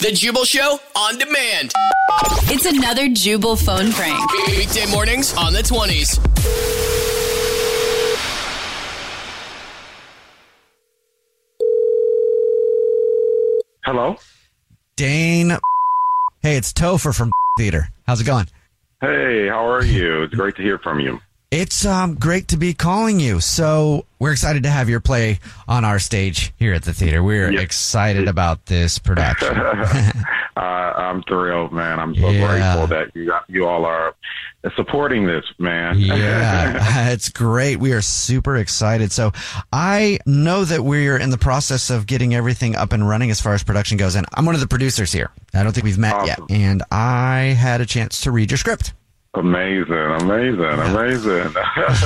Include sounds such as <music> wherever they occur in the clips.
The Jubal Show on demand. It's another Jubal phone prank. Weekday mornings on the 20s. Hello? Dane. Hey, it's Topher from <laughs> Theater. How's it going? Hey, how are you? It's great to hear from you. It's um great to be calling you. So we're excited to have your play on our stage here at the theater. We're Yep. excited about this production. <laughs> uh, I'm thrilled, man. I'm so Yeah. grateful that you got, you all are supporting this, man. <laughs> yeah, it's great. We are super excited. So I know that we're in the process of getting everything up and running as far as production goes, and I'm one of the producers here. I don't think we've met yet, and I had a chance to read your script. Amazing, amazing, amazing. <laughs>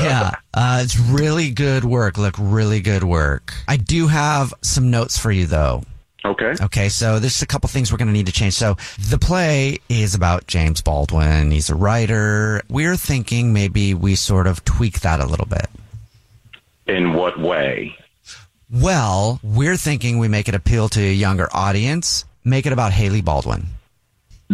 yeah, uh, it's really good work. Look, really good work. I do have some notes for you, though. okay. Okay, so there's a couple things we're going to need to change. So the play is about James Baldwin. He's a writer. We're thinking maybe we sort of tweak that a little bit. In what way? Well, we're thinking we make it appeal to a younger audience. Make it about Hailey Baldwin.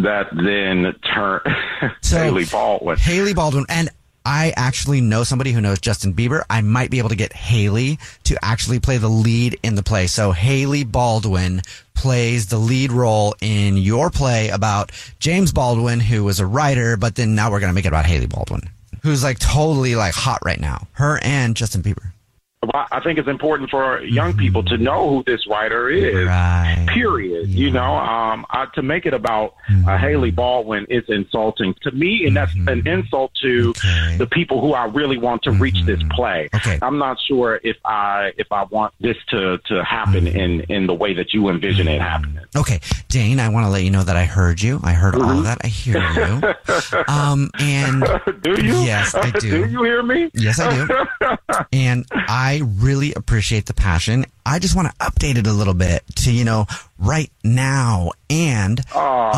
That then turn <laughs> So- Hailey Baldwin. Hailey Baldwin. And I actually know somebody who knows Justin Bieber. I might be able to get Hailey to actually play the lead in the play. So Hailey Baldwin plays the lead role in your play about James Baldwin, who was a writer, but then now we're going to make it about Hailey Baldwin, who's like totally like hot right now. Her and Justin Bieber. I think it's important for young people to know who this writer is. Right. Period. You know, um, I, to make it about uh, Hailey Baldwin is insulting to me, and that's an insult to Okay. the people who I really want to reach this play. Okay. I'm not sure if I if I want this to to happen in in the way that you envision it happening. Okay, Dane, I want to let you know that I heard you. I heard all of that. I hear you. <laughs> Um, and do you? Yes, I <laughs> do. do you hear me? Yes, I do. <laughs> and I really appreciate the passion. I just want to update it a little bit to, you know, right now. And Oh,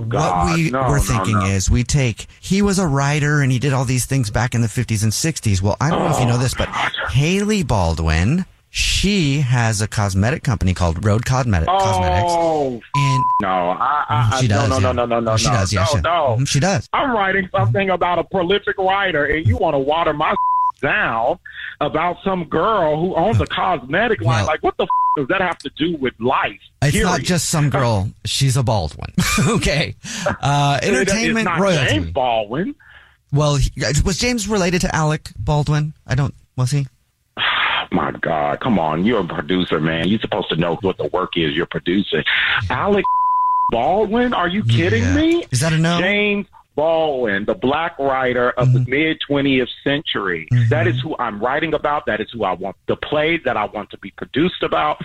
um, God. what we No, were thinking no. is we take, he was a writer and he did all these things back in the 50s and 60s. Well, I don't know if you know this, but Hailey Baldwin, she has a cosmetic company called Rhode Cosmetic, Cosmetics. Oh And no! I, I, I she does. no, no, yeah. no, no, no, no, Oh, she no, does. Yeah, no, she, no. Mhm, she does. I'm writing something about a prolific writer, and you want to water my down about some girl who owns a cosmetic line. Well- like, what the f- does that have to do with life? It's not just some girl. She's a Baldwin. <laughs> okay. Uh, entertainment not royalty. James Baldwin. Well, he, was James related to Alec Baldwin? I don't. Was he? <sighs> My God, come on! You're a producer, man. You're supposed to know what the work is you're producing. Alec Baldwin? Are you kidding Yeah. me? Is that a no? James Baldwin, the black writer of Mm-hmm. the mid 20th century. That is who I'm writing about. That is who I want the play that I want to be produced about.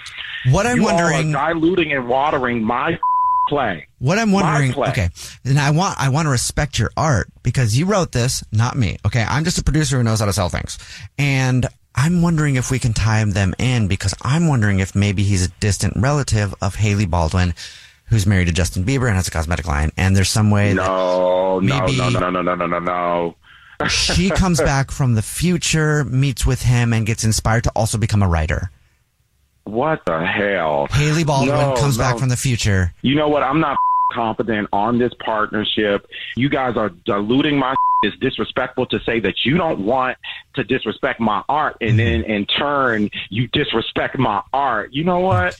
What I'm you wondering. diluting and watering my <laughs> play. What I'm wondering. Okay. and I want. I want to respect your art because you wrote this, not me. Okay. I'm just a producer who knows how to sell things, and I'm wondering if we can tie them in because I'm wondering if maybe he's a distant relative of Hailey Baldwin, who's married to Justin Bieber and has a cosmetic line. And there's some way No, no, no, no, no, no, no, no, no. she <laughs> comes back from the future, meets with him, and gets inspired to also become a writer. What the hell? Hailey Baldwin No, comes back from the future. You know what? I'm not <laughs> confident on this partnership. You guys are diluting my. <laughs> It's disrespectful to say that you don't want to disrespect my art, and then mm-hmm. in turn you disrespect my art. You know what?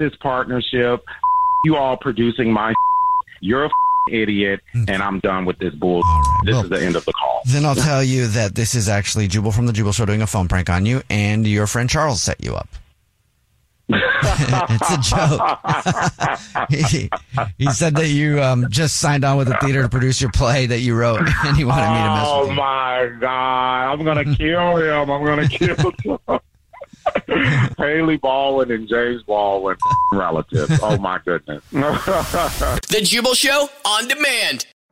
This partnership. You all producing my. <laughs> You're a <laughs> idiot, and I'm done with this bull. Right, This well- is the end of the call. Then I'll tell you that this is actually Jubal from the Jubal Show doing a phone prank on you, and your friend Charles set you up. <laughs> it's a joke. he, he said that you um, just signed on with the theater to produce your play that you wrote, and he wanted me to mess Oh with you. my god! I'm gonna kill him. I'm gonna kill him. <laughs> Hailey Baldwin and James Baldwin relatives. Oh my goodness. <laughs> The Jubal Show on demand.